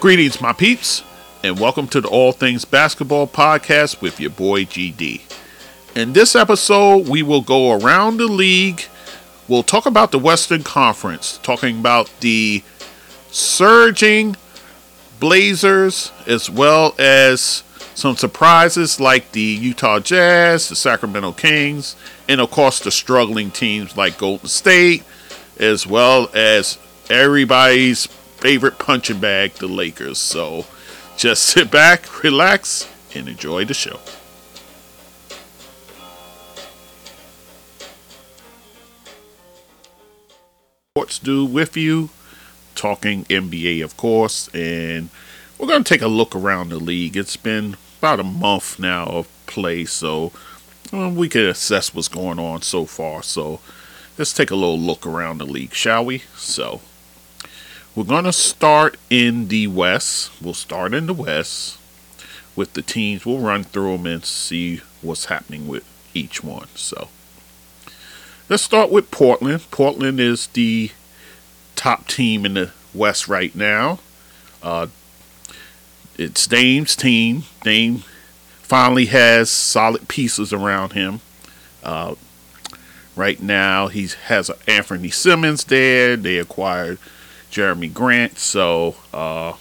Greetings, my peeps, and welcome to the All Things Basketball Podcast with your boy GD. In this episode, we will go around the league. We'll talk about the Western Conference, talking about the surging Blazers, as well as some surprises like the Utah Jazz, the Sacramento Kings, and of course the struggling teams like Golden State, as well as everybody's favorite punching bag, the Lakers. So just sit back, relax, and enjoy the show. Sports do with you, talking NBA, of course, and we're going to take a look around the league. It's been about a month now of play, so well, we can assess what's going on so far. So let's take a little look around the league, shall we? So we're going to start in the West. We'll start in the West with the teams. We'll run through them and see what's happening with each one. So let's start with Portland. Portland is the top team in the West right now. Uh, it's Dame's team. Dame finally has solid pieces around him. Uh, right now, he has Anthony Simons there. They acquired Jerami Grant. So uh,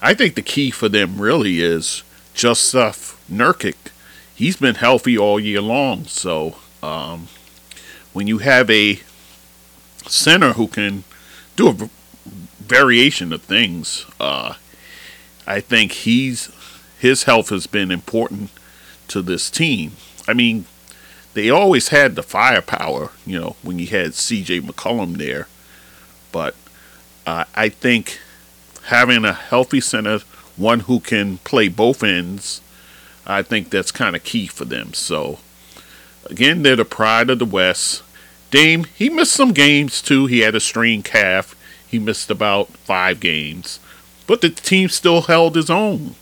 I think the key for them really is Jusuf Nurkic. He's been healthy all year long. So um, when you have a center who can do a variation of things, uh, I think he's his health has been important to this team. I mean, they always had the firepower, you know, when you had C.J. McCollum there, but uh, I think having a healthy center, one who can play both ends, I think that's kind of key for them. So, again, they're the pride of the West. Dame, he missed some games too. He had a strained calf. He missed about five games, but the team still held his own.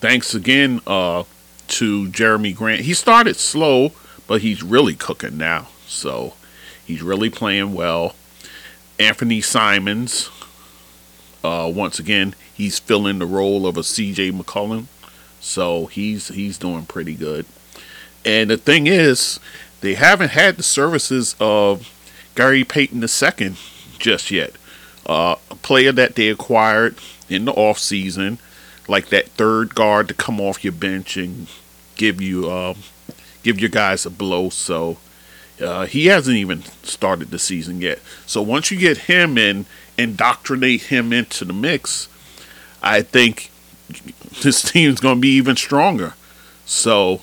Thanks again uh, to Jerami Grant. He started slow, but he's really cooking now. So he's really playing well. Anthony Simons, uh, once again, he's filling the role of a CJ McCollum, so he's he's doing pretty good. And the thing is, they haven't had the services of Gary Payton II just yet. Uh, a player that they acquired in the off season, like that third guard to come off your bench and give you uh, give your guys a blow. So uh, he hasn't even started the season yet. So once you get him in, indoctrinate him into the mix, I think this team's going to be even stronger. So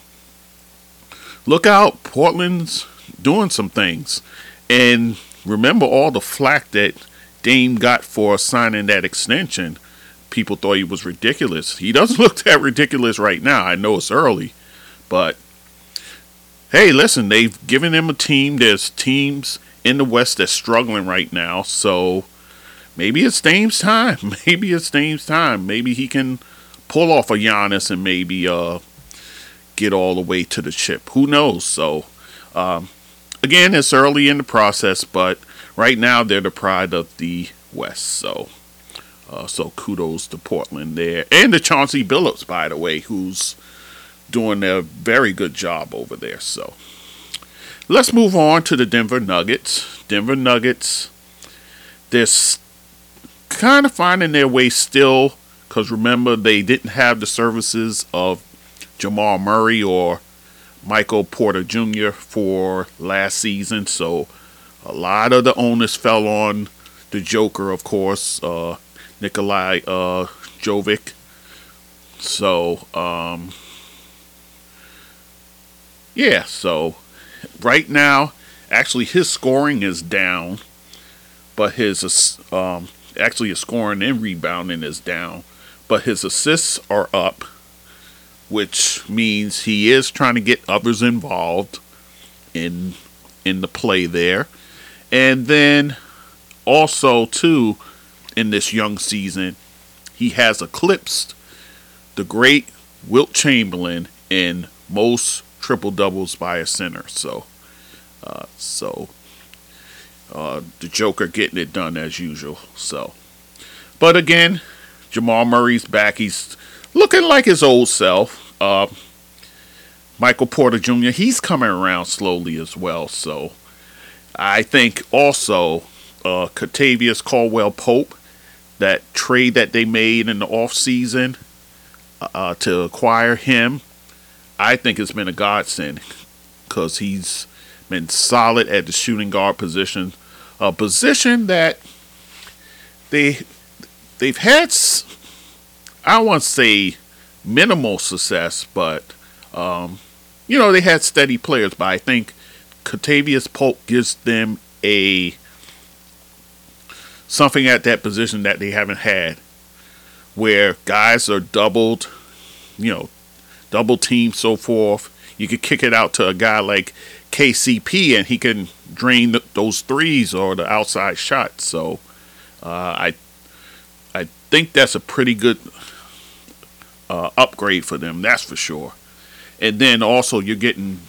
look out. Portland's doing some things. And remember all the flack that Dame got for signing that extension. People thought he was ridiculous. He doesn't look that ridiculous right now. I know it's early, but hey, listen, they've given him a team. There's teams in the West that's struggling right now. So maybe it's Dame's time. Maybe it's Dame's time. Maybe he can pull off a Giannis and maybe uh, get all the way to the chip. Who knows? So um, again, it's early in the process, but right now they're the pride of the West. So. Uh, so kudos to Portland there, and to Chauncey Billups, by the way, who's doing a very good job over there. So let's move on to the Denver Nuggets. Denver Nuggets, they're kind of finding their way still because remember, they didn't have the services of Jamal Murray or Michael Porter Jr. for last season. So a lot of the onus fell on the Joker, of course, uh, Nikolai uh, Jokic. So, um, yeah, so right now, actually, his scoring is down, but his um, actually his scoring and rebounding is down, but his assists are up, which means he is trying to get others involved in in the play there, and then also too in this young season, he has eclipsed the great Wilt Chamberlain in most triple doubles by a center. So, uh, so uh, the Joker getting it done as usual. So, but again, Jamal Murray's back. He's looking like his old self. Uh, Michael Porter Jr. He's coming around slowly as well. So I think also uh, Kentavious Caldwell Pope, that trade that they made in the offseason uh, to acquire him, I think it's been a godsend because he's been solid at the shooting guard position, a position that they they've had. I to say minimal success, but um, you know they had steady players. But I think Kentavious Pope gives them a something at that position that they haven't had, where guys are doubled, you know, double team, so forth. You could kick it out to a guy like KCP, and he can drain the, those threes or the outside shots. So uh, I I think that's a pretty good uh, upgrade for them. That's for sure. And then also you're getting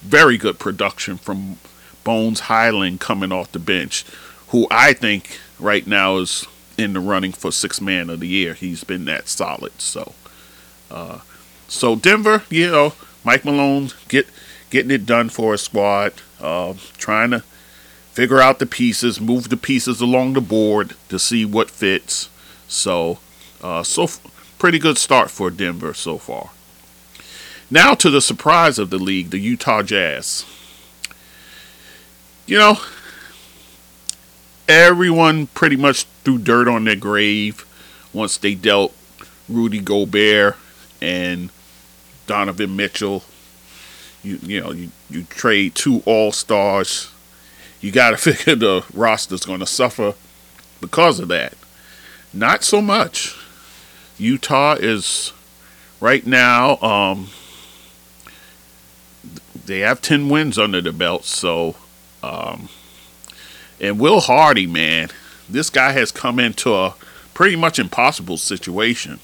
very good production from Bones Hyland coming off the bench, who I think right now is in the running for six man of the year. He's been that solid. So. Uh, so Denver, you know, Mike Malone get getting it done for his squad, uh, trying to figure out the pieces, move the pieces along the board to see what fits. So, uh, so f- pretty good start for Denver so far. Now to the surprise of the league, the Utah Jazz. You know, everyone pretty much threw dirt on their grave once they dealt Rudy Gobert and Donovan Mitchell. You you know you, you trade two All Stars. You got to figure the roster's going to suffer because of that. Not so much. Utah is right now. Um, they have ten wins under the belt, so. Um, and Will Hardy, man, this guy has come into a pretty much impossible situation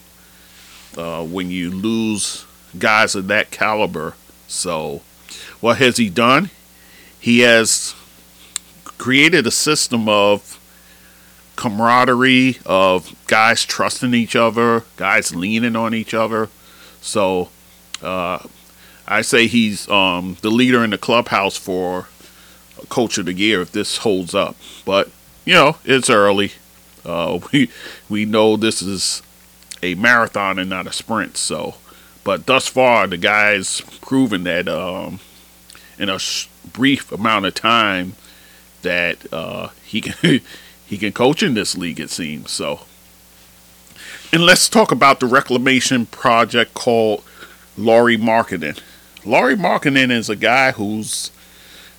uh, when you lose guys of that caliber. So, what has he done? He has created a system of camaraderie, of guys trusting each other, guys leaning on each other. So, uh, I say he's um, the leader in the clubhouse for Coach of the Year if this holds up. But you know, it's early. Uh, we we know this is a marathon and not a sprint. So, but thus far, the guy's proven that um, in a sh- brief amount of time that uh, he can he can coach in this league. It seems so. And let's talk about the reclamation project called Lauri Markkanen. Lauri Markkanen is a guy who's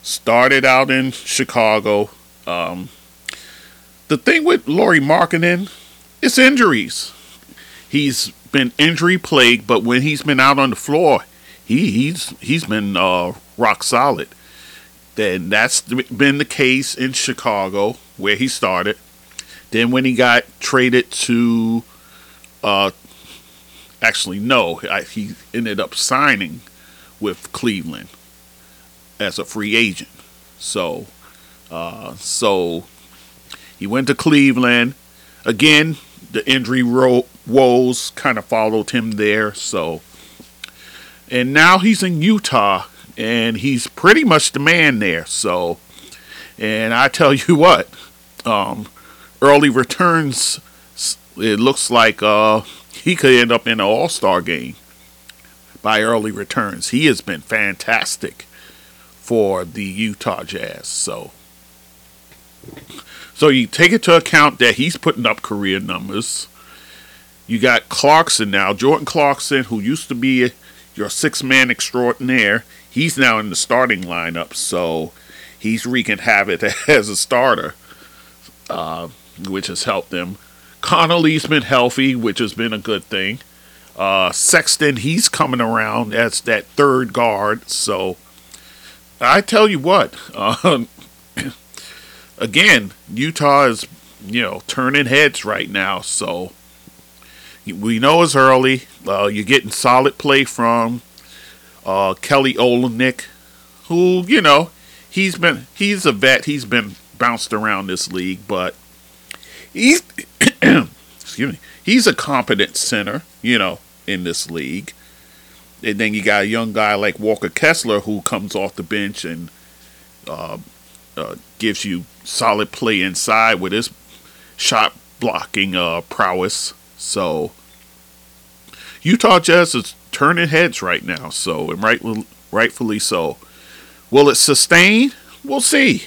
started out in Chicago. Um, the thing with Lauri Markkanen is injuries he's been injury plagued, but when he's been out on the floor, he he's he's been uh, rock solid. Then that's been the case in Chicago where he started. Then when he got traded to, uh, actually no, I, he ended up signing with Cleveland as a free agent. So, uh, so he went to Cleveland again the injury ro- woes kind of followed him there. So, and now he's in Utah, and he's pretty much the man there. So, and I tell you what, um, early returns. It looks like uh, he could end up in an All Star game by early returns. He has been fantastic for the Utah Jazz. So, so you take into account that he's putting up career numbers. You got Clarkson now, Jordan Clarkson, who used to be your six man extraordinaire. He's now in the starting lineup, so he's wreaking havoc as a starter, uh, which has helped them. Conley's been healthy, which has been a good thing. Uh, Sexton, he's coming around as that third guard. So I tell you what, uh, again, Utah is, you know, turning heads right now. So we know it's early. Uh, you're getting solid play from uh, Kelly Olynyk, who, you know, he's been he's a vet. He's been bounced around this league, but he's excuse me, he's a competent center, you know, in this league. And then you got a young guy like Walker Kessler who comes off the bench and uh, uh, gives you solid play inside with his shot blocking uh, prowess. So Utah Jazz is turning heads right now. So and right, rightfully so. Will it sustain? We'll see.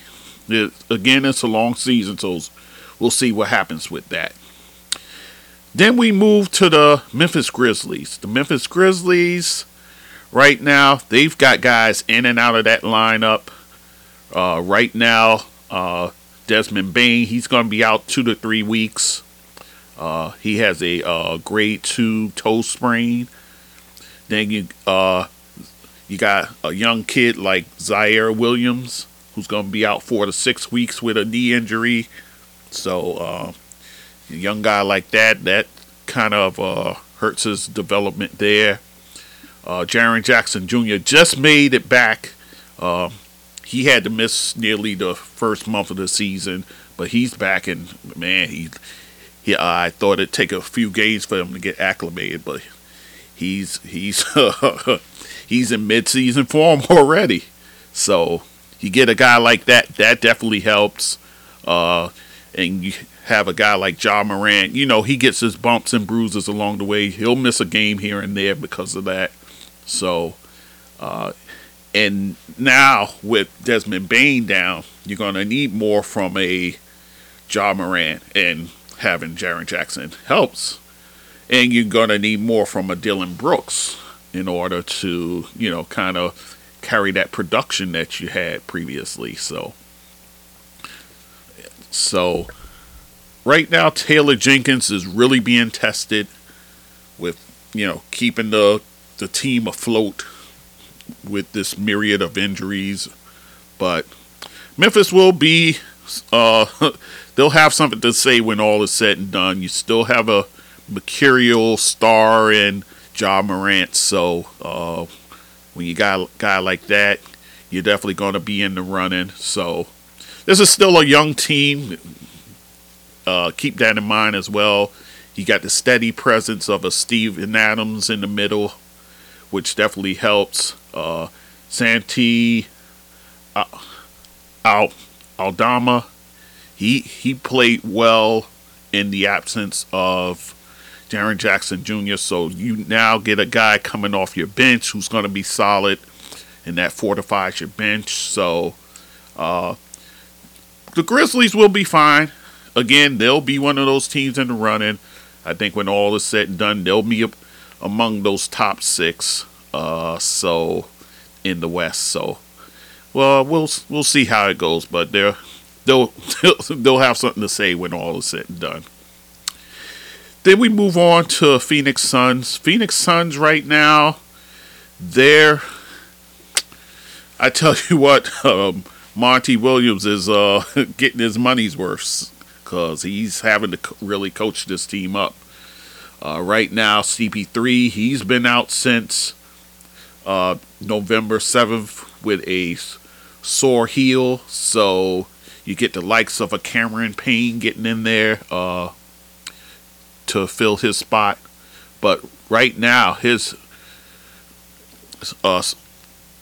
It, again, it's a long season, so we'll see what happens with that. Then we move to the Memphis Grizzlies. The Memphis Grizzlies, right now, they've got guys in and out of that lineup. Uh, right now, uh, Desmond Bane, he's going to be out two to three weeks. Uh, he has a uh, grade two toe sprain. Then you uh, you got a young kid like Ziaire Williams, who's going to be out four to six weeks with a knee injury. So uh, a young guy like that, that kind of uh, hurts his development there. Uh, Jaren Jackson Jr. just made it back. Uh, he had to miss nearly the first month of the season, but he's back and man, he, he I thought it'd take a few games for him to get acclimated, but he's he's he's in midseason form already. So you get a guy like that, that definitely helps. Uh, and you have a guy like Ja Morant, you know, he gets his bumps and bruises along the way. He'll miss a game here and there because of that. So, uh, and now with Desmond Bane down, you're going to need more from a Ja Morant. and having Jaren Jackson helps. And you're going to need more from a Dillon Brooks in order to, you know, kind of carry that production that you had previously. So, so right now, Taylor Jenkins is really being tested with, you know, keeping the the team afloat with this myriad of injuries. But Memphis will be, uh, they'll have something to say when all is said and done. You still have a mercurial star in Ja Morant, so uh, when you got a guy like that, you're definitely going to be in the running. So this is still a young team. Uh, keep that in mind as well. You got the steady presence of a Steven Adams in the middle, which definitely helps. Uh, Santi uh, Al Aldama, he he played well in the absence of Jaren Jackson Jr. So you now get a guy coming off your bench who's going to be solid, and that fortifies your bench. So uh, the Grizzlies will be fine. Again, they'll be one of those teams in the running. I think when all is said and done, they'll be among those top six. Uh, so in the West. So, well, we'll we'll see how it goes, but they're they'll they'll have something to say when all is said and done. Then we move on to Phoenix Suns. Phoenix Suns right now, they're I tell you what, um, Monty Williams is uh, getting his money's worth because he's having to really coach this team up. Uh, right now, CP3, he's been out since uh, November 7th with a sore heel. So you get the likes of a Cameron Payne getting in there uh, to fill his spot. But right now, his uh,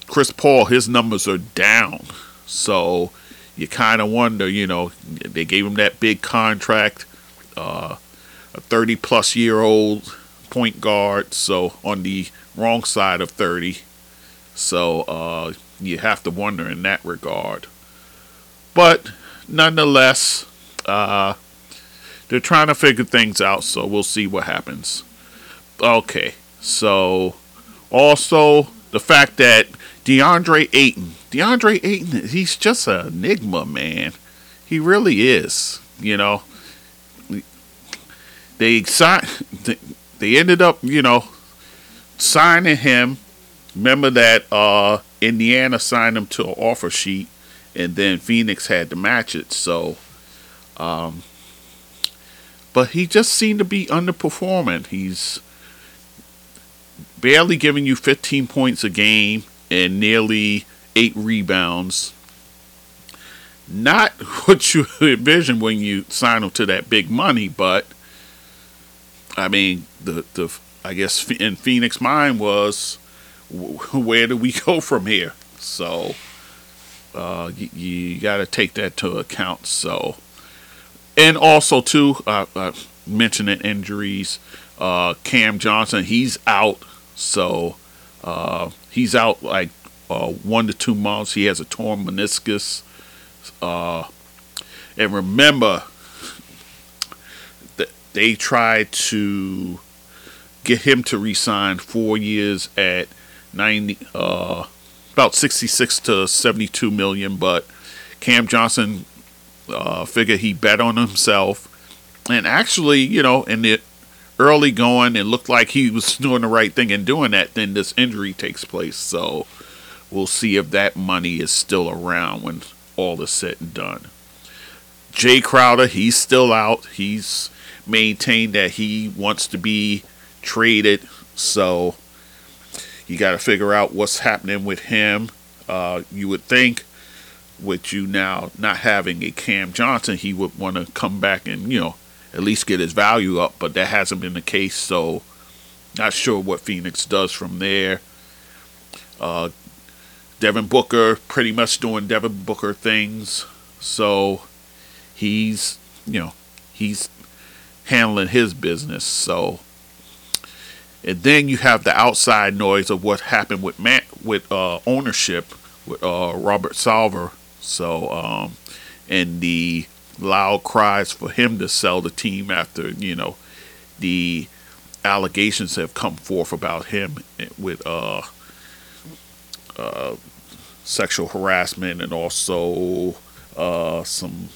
Chris Paul, his numbers are down. So you kind of wonder, you know, they gave him that big contract, uh, a 30 plus year old point guard. So on the wrong side of 30. So uh, you have to wonder in that regard. But nonetheless, uh, they're trying to figure things out, so we'll see what happens. Okay, so also the fact that DeAndre Ayton, DeAndre Ayton, he's just an enigma, man. He really is. You know, they signed, they ended up, you know, signing him. Remember that uh, Indiana signed him to an offer sheet, and then Phoenix had to match it. So, um, but he just seemed to be underperforming. He's barely giving you 15 points a game and nearly eight rebounds. Not what you envision when you sign him to that big money, but I mean, the the I guess in Phoenix mind was where do we go from here? So uh, you, you got to take that to account. So, and also too, uh, mentioning injuries, uh, Cam Johnson, he's out. So uh, he's out like uh, one to two months. He has a torn meniscus. Uh, and remember that they tried to get him to resign four years at 90, uh, about 66 to 72 million, but Cam Johnson uh, figured he bet on himself. And actually, you know, in the early going, it looked like he was doing the right thing and doing that. Then this injury takes place. So we'll see if that money is still around when all is said and done. Jay Crowder, he's still out. He's maintained that he wants to be traded. So you got to figure out what's happening with him. Uh, you would think with you now not having a Cam Johnson, he would want to come back and, you know, at least get his value up, but that hasn't been the case. So, not sure what Phoenix does from there. Uh, Devin Booker pretty much doing Devin Booker things. So, he's, you know, he's handling his business. So, and then you have the outside noise of what happened with Matt, with uh, ownership with uh, Robert Sarver. So um, and the loud cries for him to sell the team after you know the allegations have come forth about him with uh, uh, sexual harassment and also uh, some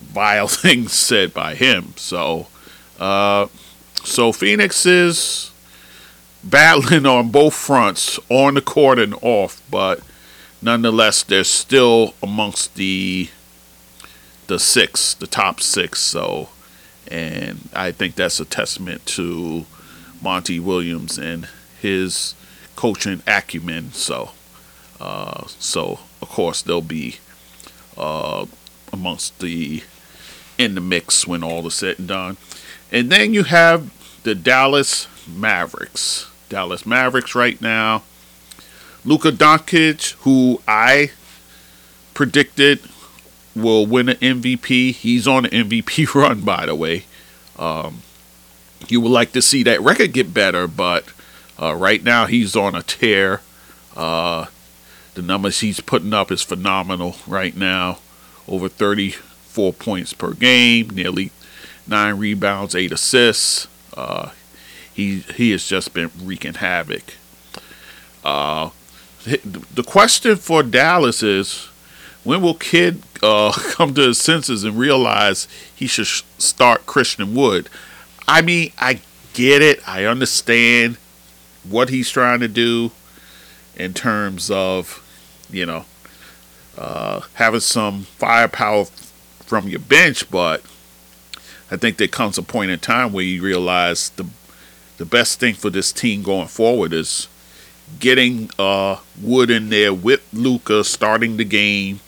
vile things said by him. So, uh, so Phoenix is battling on both fronts, on the court and off, but nonetheless, they're still amongst the the six, the top six. So, and I think that's a testament to Monty Williams and his coaching acumen. So, uh, so of course they'll be uh, amongst the in the mix when all is said and done. And then you have the Dallas Mavericks. Dallas Mavericks right now. Luka Doncic, who I predicted will win an MVP. He's on an MVP run, by the way. Um, you would like to see that record get better, but uh, right now he's on a tear. Uh, the numbers he's putting up is phenomenal right now. Over 34 points per game, nearly nine rebounds, eight assists. Uh, he he has just been wreaking havoc. Uh, the question for Dallas is when will Kidd uh, come to his senses and realize he should sh- start Christian Wood? I mean, I get it. I understand what he's trying to do in terms of, you know, uh, having some firepower from your bench, but I think there comes a point in time where you realize the the best thing for this team going forward is getting uh, Wood in there with Luka starting the game,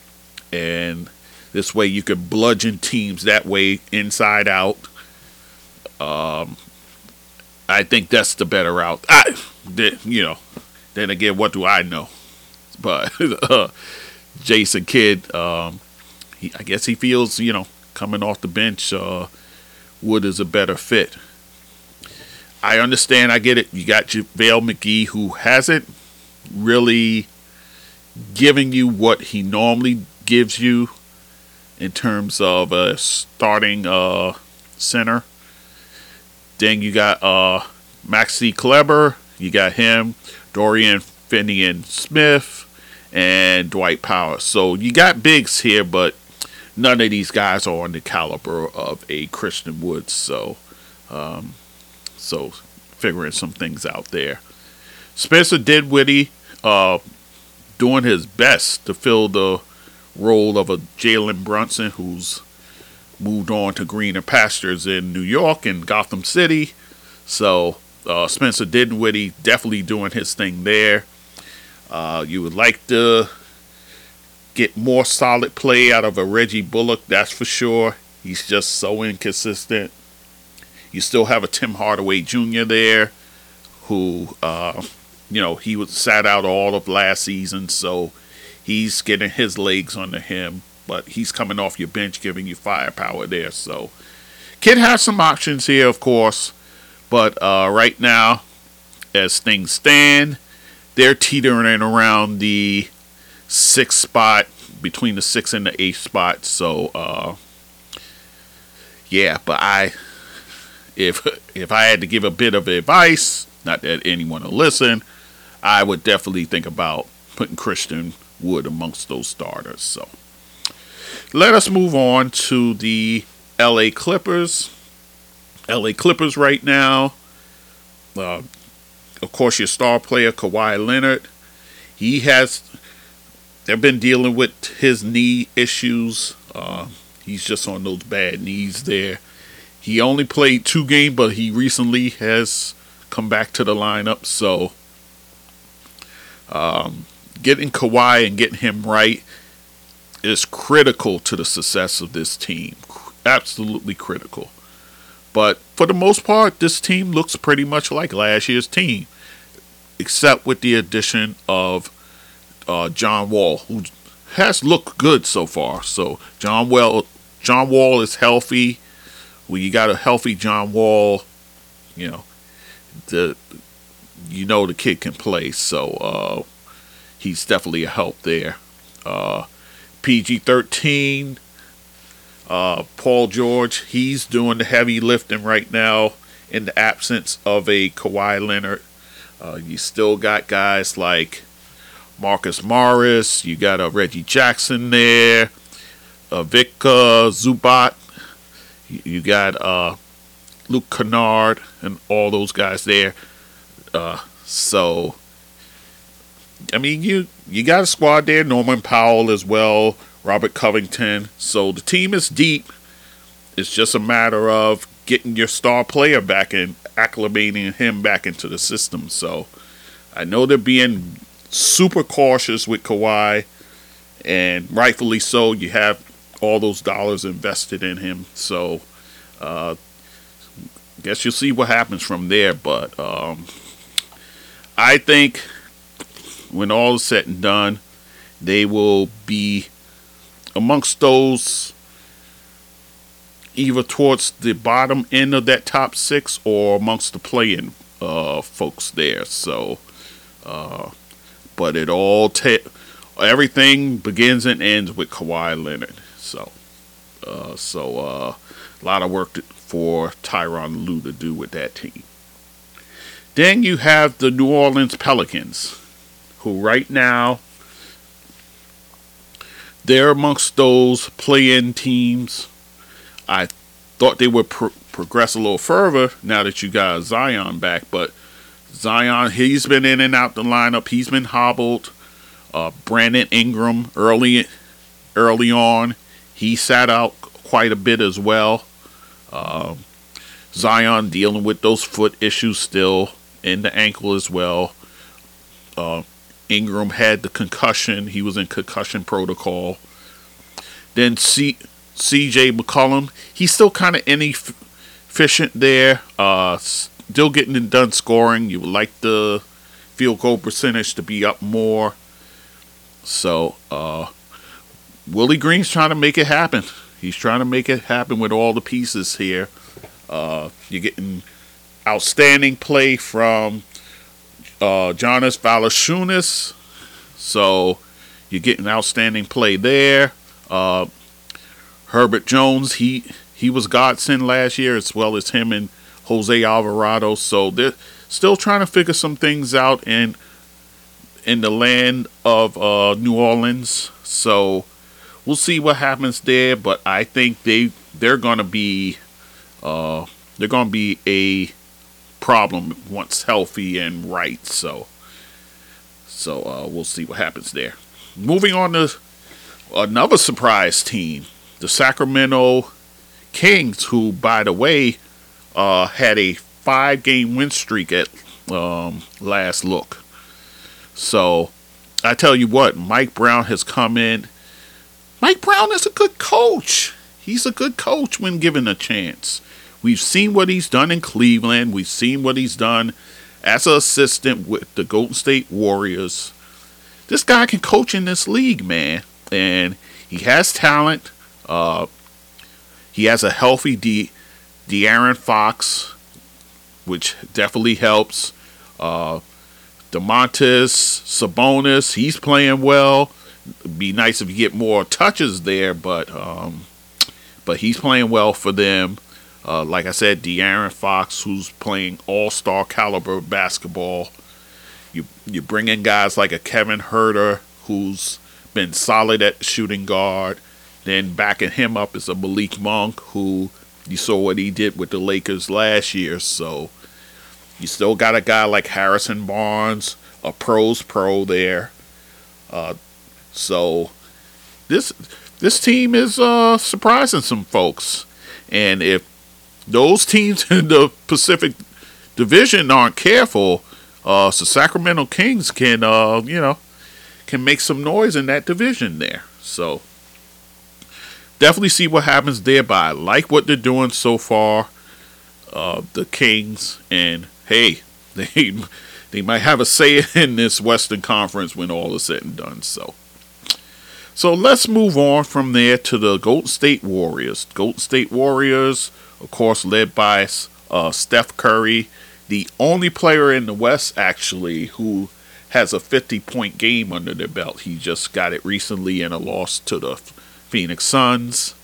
and this way you can bludgeon teams that way inside out. Um, I think that's the better route. I, you know, then again, what do I know? But uh, Jason Kidd, um, he, I guess he feels, you know, coming off the bench, uh, Wood is a better fit. I understand. I get it. You got JaVale McGee, who hasn't really giving you what he normally gives you in terms of a starting uh, center. Then you got uh, Maxi Kleber. You got him, Dorian Finney Smith, and Dwight Powell. So you got bigs here, but none of these guys are on the caliber of a Christian Woods. So um, so figuring some things out there. Spencer Dinwiddie uh, doing his best to fill the role of a Jalen Brunson who's moved on to greener pastures in New York and Gotham City. So uh, Spencer Dinwiddie definitely doing his thing there. Uh, you would like to get more solid play out of a Reggie Bullock, that's for sure. He's just so inconsistent You still have a Tim Hardaway Jr. there, who uh, you know he was sat out all of last season, so he's getting his legs under him. But he's coming off your bench, giving you firepower there. So Kidd has some options here, of course, but uh, right now, as things stand, they're teetering around the sixth spot, between the sixth and the eighth spot. So, uh, yeah, but I, if if I had to give a bit of advice, not that anyone will listen, I would definitely think about putting Christian Wood amongst those starters. So, let us move on to the LA Clippers. LA Clippers right now. Uh, of course, your star player Kawhi Leonard. He has. They've been dealing with his knee issues. Uh, he's just on those bad knees there. He only played two games, but he recently has come back to the lineup. So, um, getting Kawhi and getting him right is critical to the success of this team. Absolutely critical. But for the most part, this team looks pretty much like last year's team, except with the addition of uh, John Wall, who has looked good so far. So John Wall, John Wall is healthy. When you got a healthy John Wall, you know the you know the kid can play. So uh, he's definitely a help there. Uh, PG thirteen uh, Paul George, he's doing the heavy lifting right now in the absence of a Kawhi Leonard. Uh, you still got guys like Marcus Morris, you got a Reggie Jackson there, Vic uh, Zubac, you got uh, Luke Kennard, and all those guys there. Uh, so, I mean, you you got a squad there. Norman Powell as well. Robert Covington. So the team is deep. It's just a matter of getting your star player back and acclimating him back into the system. So I know they're being super cautious with Kawhi, and rightfully so. You have all those dollars invested in him. So uh, guess you'll see what happens from there. But um, I think when all is said and done, they will be amongst those either towards the bottom end of that top six or amongst the playing uh, folks there. So, uh, but it all everything begins and ends with Kawhi Leonard. So, uh, so uh, a lot of work for Tyronn Lue to do with that team. Then you have the New Orleans Pelicans, who right now they're amongst those play-in teams. I thought they would pro- progress a little further now that you got Zion back, but Zion he's been in and out the lineup. He's been hobbled. Uh, Brandon Ingram early early on, he sat out quite a bit as well. Uh, Zion dealing with those foot issues still in the ankle as well. Uh, Ingram had the concussion. He was in concussion protocol. Then C- CJ McCollum, he's still kind of inefficient there. Uh, still getting it done scoring. You would like the field goal percentage to be up more. So, uh, Willie Green's trying to make it happen. He's trying to make it happen with all the pieces here. Uh, you're getting outstanding play from uh, Jonas Valanciunas. So you're getting outstanding play there. Uh, Herbert Jones, he he was godsend last year, as well as him and Jose Alvarado. So they're still trying to figure some things out in in the land of uh, New Orleans. So we'll see what happens there. But I think they they're gonna be uh, they're gonna be a problem once healthy and right. So, so uh, we'll see what happens there. Moving on to another surprise team, the Sacramento Kings, who, by the way, uh, had a five-game win streak at um, last look. So, I tell you what, Mike Brown has come in. Mike Brown is a good coach. He's a good coach when given a chance We've seen what he's done in Cleveland. We've seen what he's done as an assistant with the Golden State Warriors. This guy can coach in this league, man, and he has talent. Uh, he has a healthy De De'Aaron Fox, which definitely helps. Uh, Domantas Sabonis, he's playing well. It'd be nice if you get more touches there, but um, but he's playing well for them. Uh, like I said, De'Aaron Fox, who's playing All Star caliber basketball. You you bring in guys like a Kevin Huerter, who's been solid at shooting guard. Then backing him up is a Malik Monk, who you saw what he did with the Lakers last year. So you still got a guy like Harrison Barnes, a pros pro there. Uh, so this this team is uh, surprising some folks, and if those teams in the Pacific Division aren't careful, uh, the Sacramento Kings can uh, you know can make some noise in that division there. So definitely see what happens there. But I like what they're doing so far. Uh, the Kings and hey, they they might have a say in this Western Conference when all is said and done. So. So let's move on from there to the Golden State Warriors. Golden State Warriors, of course, led by uh, Steph Curry, the only player in the West actually who has a 50 point game under their belt. He just got it recently in a loss to the Phoenix Suns.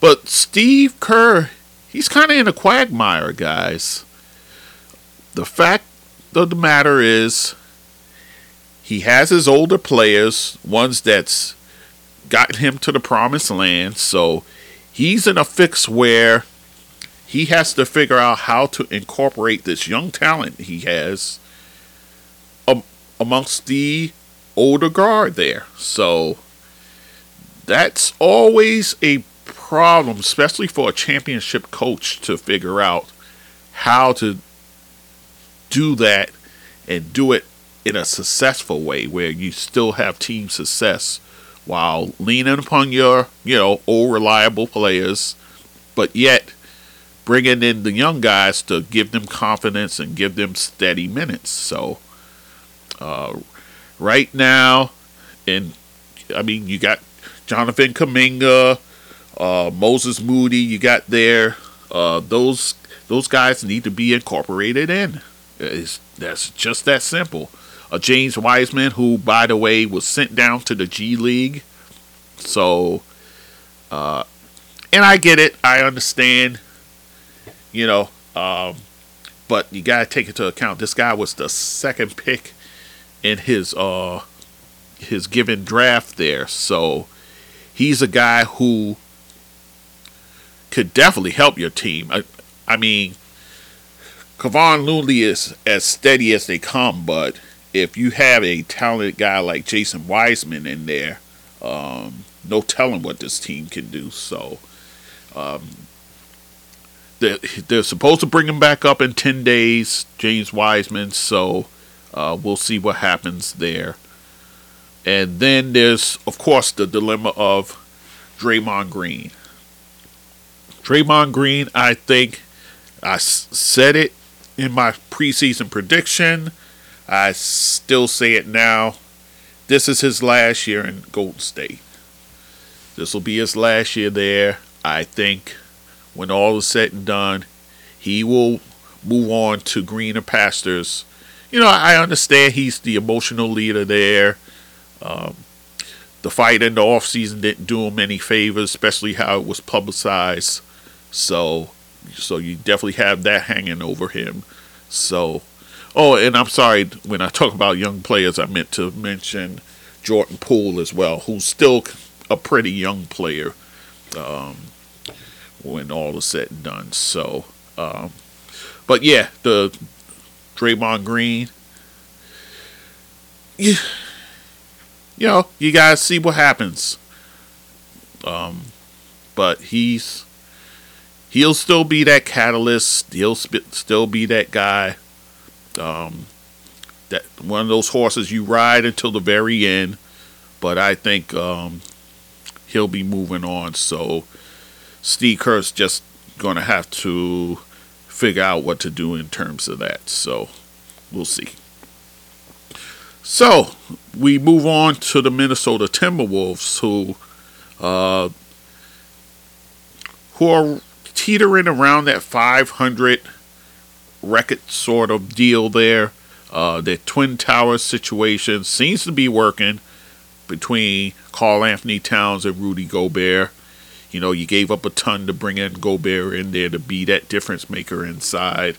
But Steve Kerr, he's kind of in a quagmire, guys. The fact of the matter is, he has his older players, ones that's gotten him to the promised land. So he's in a fix where he has to figure out how to incorporate this young talent he has um, amongst the older guard there. So that's always a problem, especially for a championship coach to figure out how to do that and do it in a successful way where you still have team success while leaning upon your, you know, old reliable players, but yet bringing in the young guys to give them confidence and give them steady minutes. So, uh, right now, and I mean, you got Jonathan Kuminga, uh, Moses Moody, you got there. Uh, those those guys need to be incorporated in. It's, that's just that simple uh, James Wiseman, who, by the way, was sent down to the G League. So, uh, and I get it. I understand, you know, um, but you got to take into account this guy was the second pick in his uh his given draft there. So, he's a guy who could definitely help your team. I, I mean, Kevon Looney is as steady as they come, but if you have a talented guy like Jason Wiseman in there, um, no telling what this team can do. So um, they're, they're, supposed to bring him back up in 10 days, James Wiseman. So uh, we'll see what happens there. And then there's, of course, the dilemma of Draymond Green. Draymond Green, I think I said it in my preseason prediction. I still say it now. This is his last year in Golden State. This will be his last year there. I think when all is said and done, he will move on to greener pastures. You know, I understand he's the emotional leader there. Um, the fight in the offseason didn't do him any favors, especially how it was publicized. So, so you definitely have that hanging over him. So, Oh, and I'm sorry when I talk about young players, I meant to mention Jordan Poole as well, who's still a pretty young player um, when all is said and done. So, um, but yeah, the Draymond Green, you, you know, you guys see what happens. Um, but he's he'll still be that catalyst. He'll sp- still be that guy um, that one of those horses you ride until the very end, but I think um, he'll be moving on. So Steve Kerr's just to have to figure out what to do in terms of that. So we'll see. So we move on to the Minnesota Timberwolves, who uh, who are teetering around that 500 record sort of deal there. Uh, the Twin Towers situation seems to be working between Karl-Anthony Towns and Rudy Gobert. You know, you gave up a ton to bring in Gobert in there to be that difference maker inside.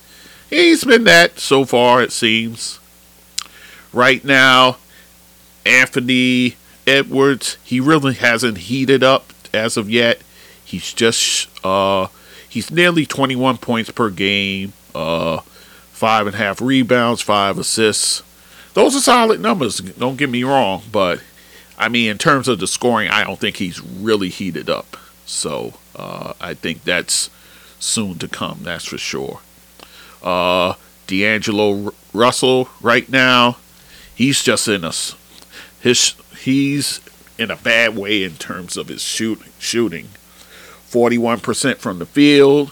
He's been that so far, it seems. Right now, Anthony Edwards, he really hasn't heated up as of yet. He's just uh he's nearly 21 points per game, uh five and a half rebounds, five assists. Those are solid numbers, don't get me wrong, but I mean in terms of the scoring, I don't think he's really heated up. So uh, I think that's soon to come, that's for sure. Uh, D'Angelo Russell right now, he's just in a his he's in a bad way in terms of his shoot, shooting. 41% from the field,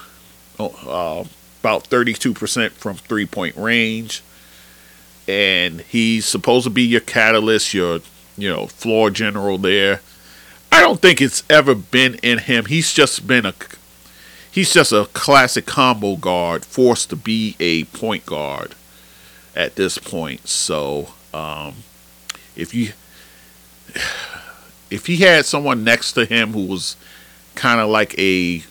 uh, about 32% from three point range. And he's supposed to be your catalyst, your you know floor general there. I don't think it's ever been in him. He's just been a he's just a classic combo guard, forced to be a point guard at this point. So um, if you if he had someone next to him who was kind of like a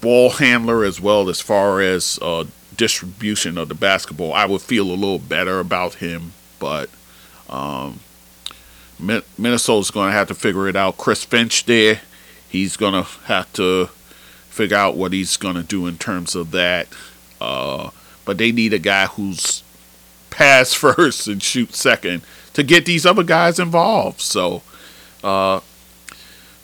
ball handler as well as far as uh, distribution of the basketball, I would feel a little better about him. But um, Minnesota's going to have to figure it out. Chris Finch there, he's going to have to figure out what he's going to do in terms of that. Uh, but they need a guy who's pass first and shoot second to get these other guys involved. So, uh,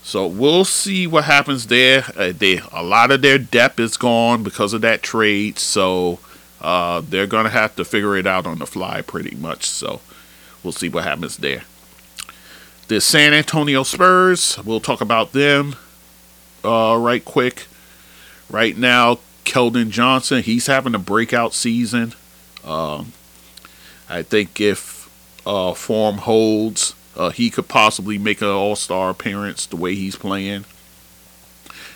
so we'll see what happens there. Uh, they a lot of their depth is gone because of that trade. So uh, they're gonna have to figure it out on the fly, pretty much. So we'll see what happens there. The San Antonio Spurs. We'll talk about them uh, right quick. Right now, Keldon Johnson. He's having a breakout season. Um, I think if uh, form holds, uh, he could possibly make an All Star appearance the way he's playing.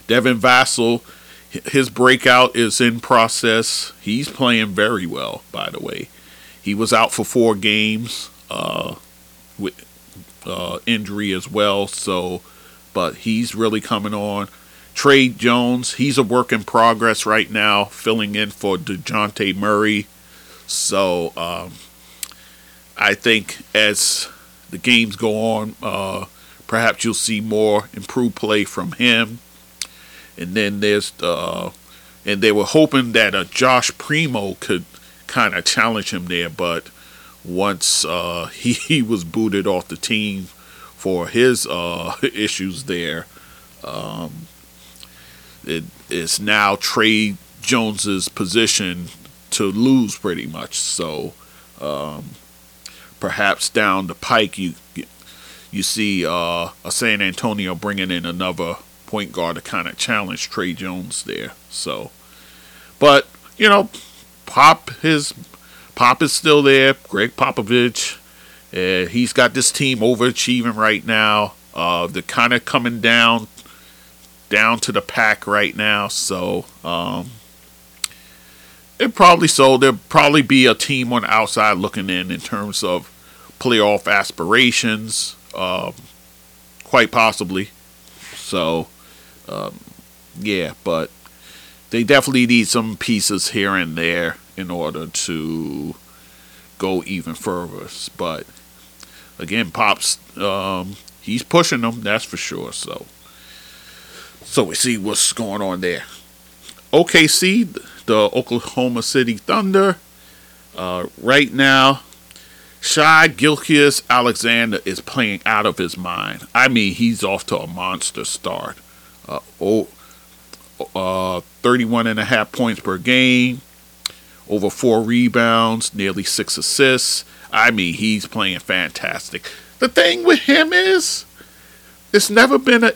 Devin Vassell, his breakout is in process. He's playing very well, by the way. He was out for four games uh, with uh, injury as well, so but he's really coming on. Tre Jones, he's a work in progress right now, filling in for Dejounte Murray. So um, I think as the games go on, uh, perhaps you'll see more improved play from him. And then there's the, uh, and they were hoping that uh, Josh Primo could kind of challenge him there, but once uh, he, he was booted off the team for his uh, issues there, um, it is now Tre Jones's position to lose pretty much. So um, perhaps down the pike you you see uh, a San Antonio bringing in another point guard to kind of challenge Tre Jones there. So, but you know, Pop his Pop is still there. Gregg Popovich, uh, he's got this team overachieving right now. Uh, they're kind of coming down down to the pack right now. So, um, it probably so. There'll probably be a team on the outside looking in in terms of playoff aspirations, um, quite possibly. So, um, yeah, but they definitely need some pieces here and there in order to go even further. But again, Pops, um, he's pushing them, that's for sure. So, so we see what's going on there. OKC, the Oklahoma City Thunder. Uh, right now, Shai Gilgeous-Alexander is playing out of his mind. I mean, he's off to a monster start. Uh, oh, uh, 31 and a half points per game, over four rebounds, nearly six assists. I mean, he's playing fantastic. The thing with him is, it's never been a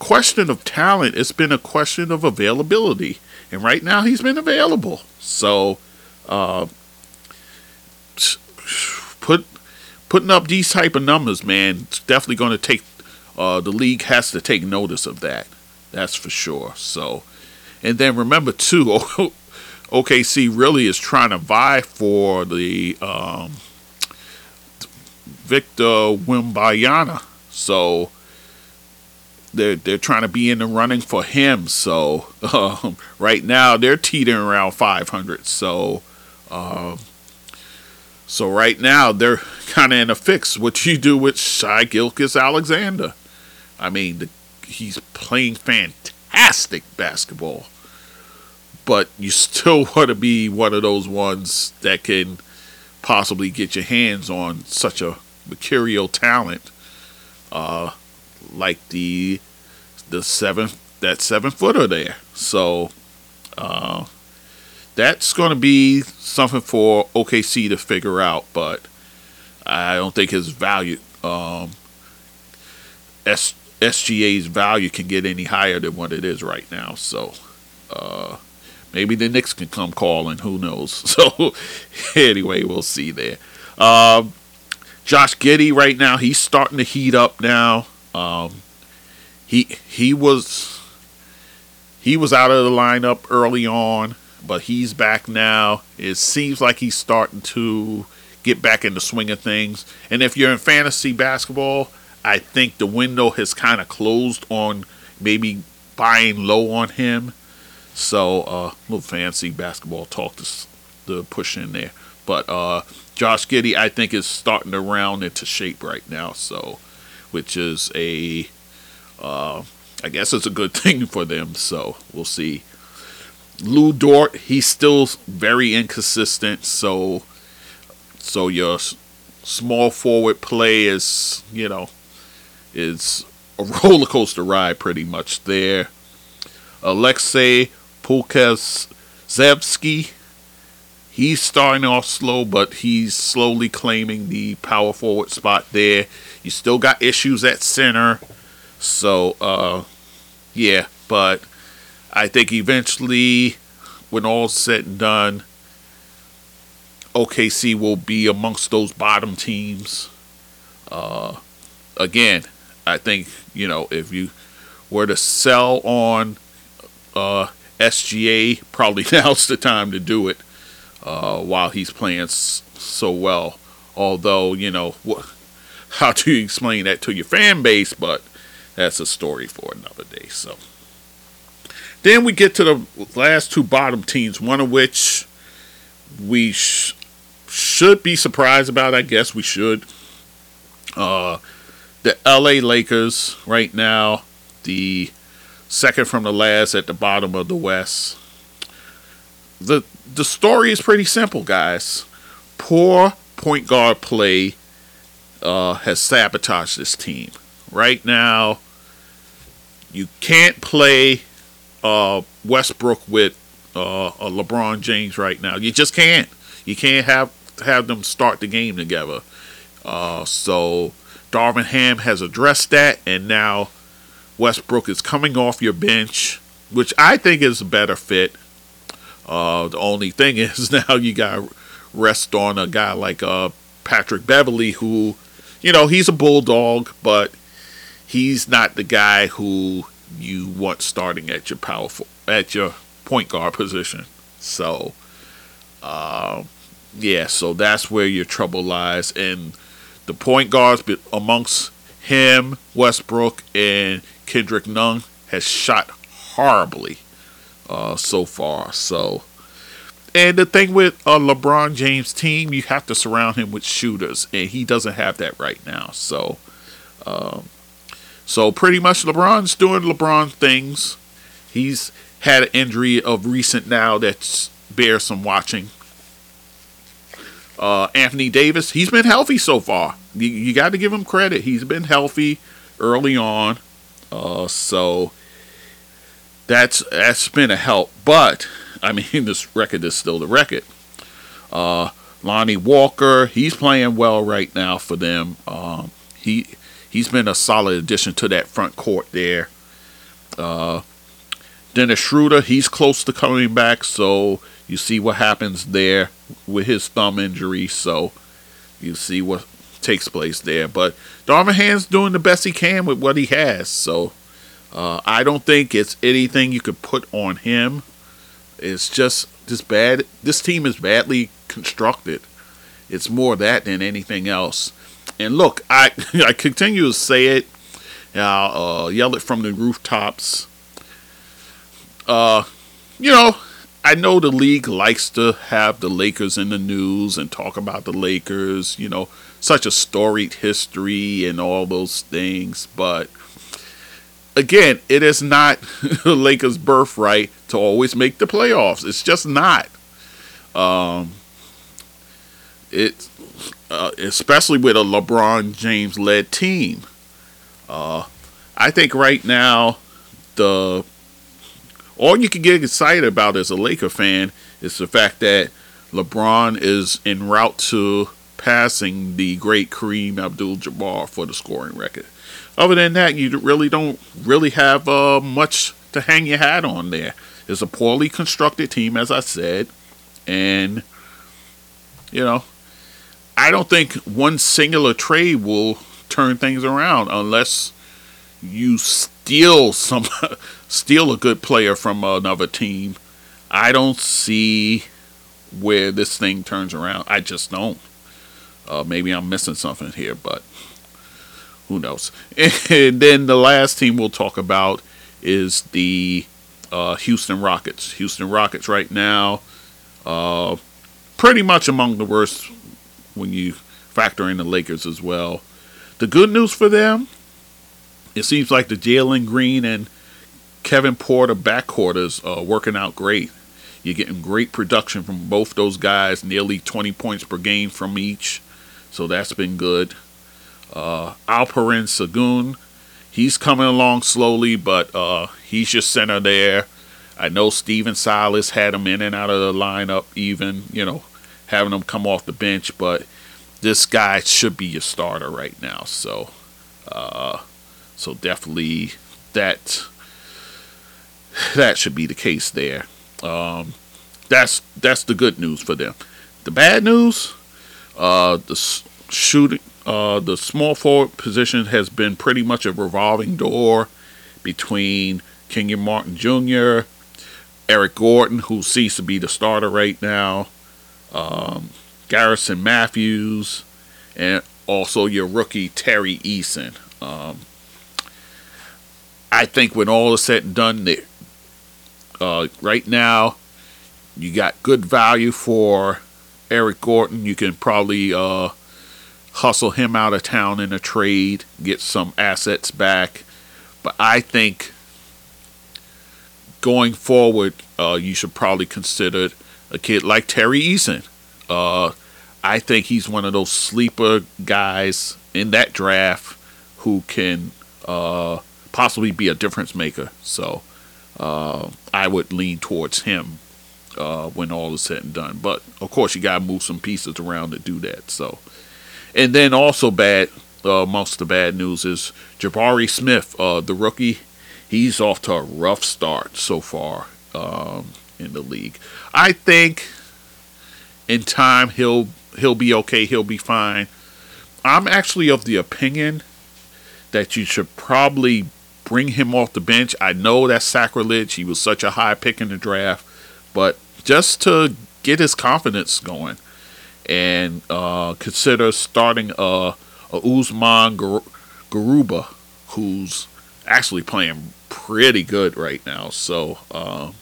question of talent. It's been a question of availability, and right now he's been available. So, uh, put putting up these type of numbers, man, it's definitely going to take. Uh, the league has to take notice of that. That's for sure. So, and then remember too, OKC really is trying to vie for the um, Victor Wembanyama. So they're they're trying to be in the running for him. So um, right now they're teetering around 500. So um, so right now they're kind of in a fix. What you do with Shai Gilgeous-Alexander? I mean, the, he's playing fantastic basketball, but you still want to be one of those ones that can possibly get your hands on such a mercurial talent. Uh, like the the seven that seven footer there. So uh, that's going to be something for OKC to figure out, but I don't think his value, um, S, SGA's value, can get any higher than what it is right now. So uh, maybe the Knicks can come calling. Who knows? So anyway, we'll see there. Um, Josh Giddey right now, he's starting to heat up now. Um, he he was he was out of the lineup early on, but he's back now. It seems like he's starting to get back in the swing of things. And if you're in fantasy basketball, I think the window has kind of closed on maybe buying low on him. So, uh, a little fancy basketball talk to, to push in there. But uh, Josh Giddey, I think, is starting to round into shape right now. So, which is a, uh, I guess it's a good thing for them. So we'll see. Lu Dort, he's still very inconsistent. So, so your small forward play is, you know, is a roller coaster ride pretty much there. Aleksej Pokusevski, he's starting off slow, but he's slowly claiming the power forward spot there. You still got issues at center. So, uh, yeah, but I think eventually, when all's said and done, OKC will be amongst those bottom teams. Uh, again, I think, you know, if you were to sell on uh, SGA, probably now's the time to do it uh, while he's playing so well. Although, you know, what how you explain that to your fan base? But that's a story for another day. So then we get to the last two bottom teams, one of which we sh- should be surprised about. I guess we should. Uh, the LA Lakers right now, the second from the last at the bottom of the West. The the story is pretty simple, guys. Poor point guard play uh, has sabotaged this team. Right now, you can't play uh, Westbrook with uh, LeBron James right now. You just can't. You can't have have them start the game together. Uh, so Darvin Ham has addressed that, and now Westbrook is coming off your bench, which I think is a better fit. Uh, the only thing is now you got rest on a guy like uh, Patrick Beverley, who you know, he's a bulldog, but he's not the guy who you want starting at your powerful at your point guard position. So, uh, yeah, so that's where your trouble lies, and the point guards amongst him, Westbrook, and Kendrick Nunn has shot horribly uh, so far. So and the thing with a LeBron James team, you have to surround him with shooters, and he doesn't have that right now. So, um, so pretty much LeBron's doing LeBron things. He's had an injury of recent now that bears some watching. Uh, Anthony Davis, he's been healthy so far. You, you got to give him credit. He's been healthy early on, uh, so that's that's been a help. But I mean, this record is still the record. Uh, Lonnie Walker, he's playing well right now for them. Um, he he's been a solid addition to that front court there. Uh, Dennis Schroeder, he's close to coming back, so you see what happens there with his thumb injury. So you see what takes place there. But Darvin doing the best he can with what he has. So uh, I don't think it's anything you could put on him. It's just this bad. This team is badly constructed. It's more that than anything else. And look, I I continue to say it. I'll uh, yell it from the rooftops. Uh, you know, I know the league likes to have the Lakers in the news and talk about the Lakers. You know, such a storied history and all those things, but again, it is not the Lakers' birthright to always make the playoffs. It's just not. Um, it, uh, especially with a LeBron James led team. Uh, I think right now the all you can get excited about as a Laker fan is the fact that LeBron is en route to passing the great Kareem Abdul-Jabbar for the scoring record. Other than that, you really don't really have uh, much to hang your hat on there. It's a poorly constructed team, as I said, and you know, I don't think one singular trade will turn things around unless you steal some steal a good player from another team. I don't see where this thing turns around. I just don't. Uh, maybe I'm missing something here, but who knows? And then the last team we'll talk about is the uh, Houston Rockets. Houston Rockets right now, uh, pretty much among the worst when you factor in the Lakers as well. The good news for them, it seems like the Jalen Green and Kevin Porter backcourt is uh, working out great. You're getting great production from both those guys, nearly 20 points per game from each. So that's been good. Uh, Alperen Sengun, he's coming along slowly, but uh, he's just center there. I know Stephen Silas had him in and out of the lineup, even, you know, having him come off the bench, but this guy should be your starter right now. So, uh, so definitely that that should be the case there. Um, that's that's the good news for them. The bad news, uh, the shooting, uh, the small forward position has been pretty much a revolving door between Kenyon Martin Jr., Eric Gordon, who seems to be the starter right now, um, Garrison Matthews, and also your rookie Tari Eason. Um, I think when all is said and done, there, uh, right now, you got good value for Eric Gordon. You can probably uh, hustle him out of town in a trade, get some assets back. But I think going forward, uh, you should probably consider a kid like Tari Eason. Uh, I think he's one of those sleeper guys in that draft who can uh, possibly be a difference maker. So uh, I would lean towards him uh, when all is said and done. But of course, you got to move some pieces around to do that. So and then also bad, uh, amongst the bad news is Jabari Smith, uh, the rookie. He's off to a rough start so far um, in the league. I think in time he'll he'll be okay. He'll be fine. I'm actually of the opinion that you should probably bring him off the bench. I know that's sacrilege. He was such a high pick in the draft, but just to get his confidence going and uh, consider starting a, a Usman Gar- Garuba, who's actually playing pretty good right now. So, uh,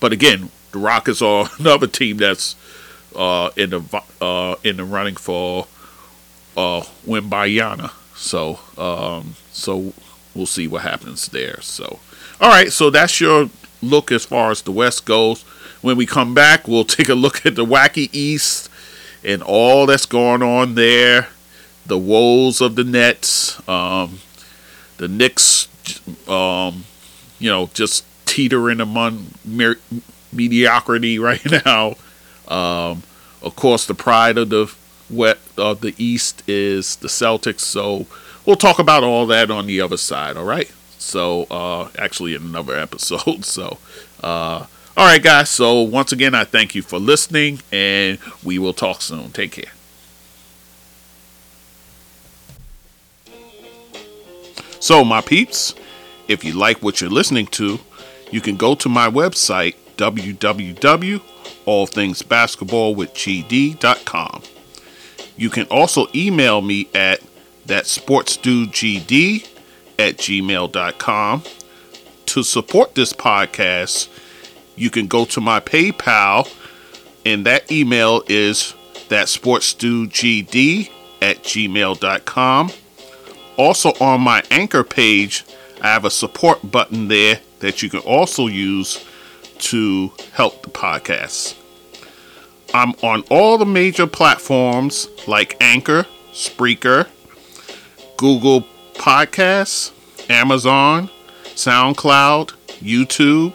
but again, the Rockets are another team that's uh, in the uh, in the running for uh, Wembanyama. So, um, so we'll see what happens there. So, all right. So that's your look as far as the West goes. When we come back, we'll take a look at the wacky East and all that's going on there, the woes of the Nets, um, the Knicks, um, you know, just teetering among mer- mediocrity right now. Um, of course, the pride of the wet of the East is the Celtics. So we'll talk about all that on the other side. All right. So, uh, actually, in another episode. So, uh, all right, guys. So, once again, I thank you for listening, and we will talk soon. Take care. So, my peeps, if you like what you're listening to, you can go to my website, www.allthingsbasketballwithgd.com. You can also email me at thatsportsdudegd at gmail.com. To support this podcast, you can go to my PayPal, and that email is thatsportsdudegd at gmail.com. Also, on my Anchor page, I have a support button there that you can also use to help the podcast. I'm on all the major platforms like Anchor, Spreaker, Google Podcasts, Amazon, SoundCloud, YouTube,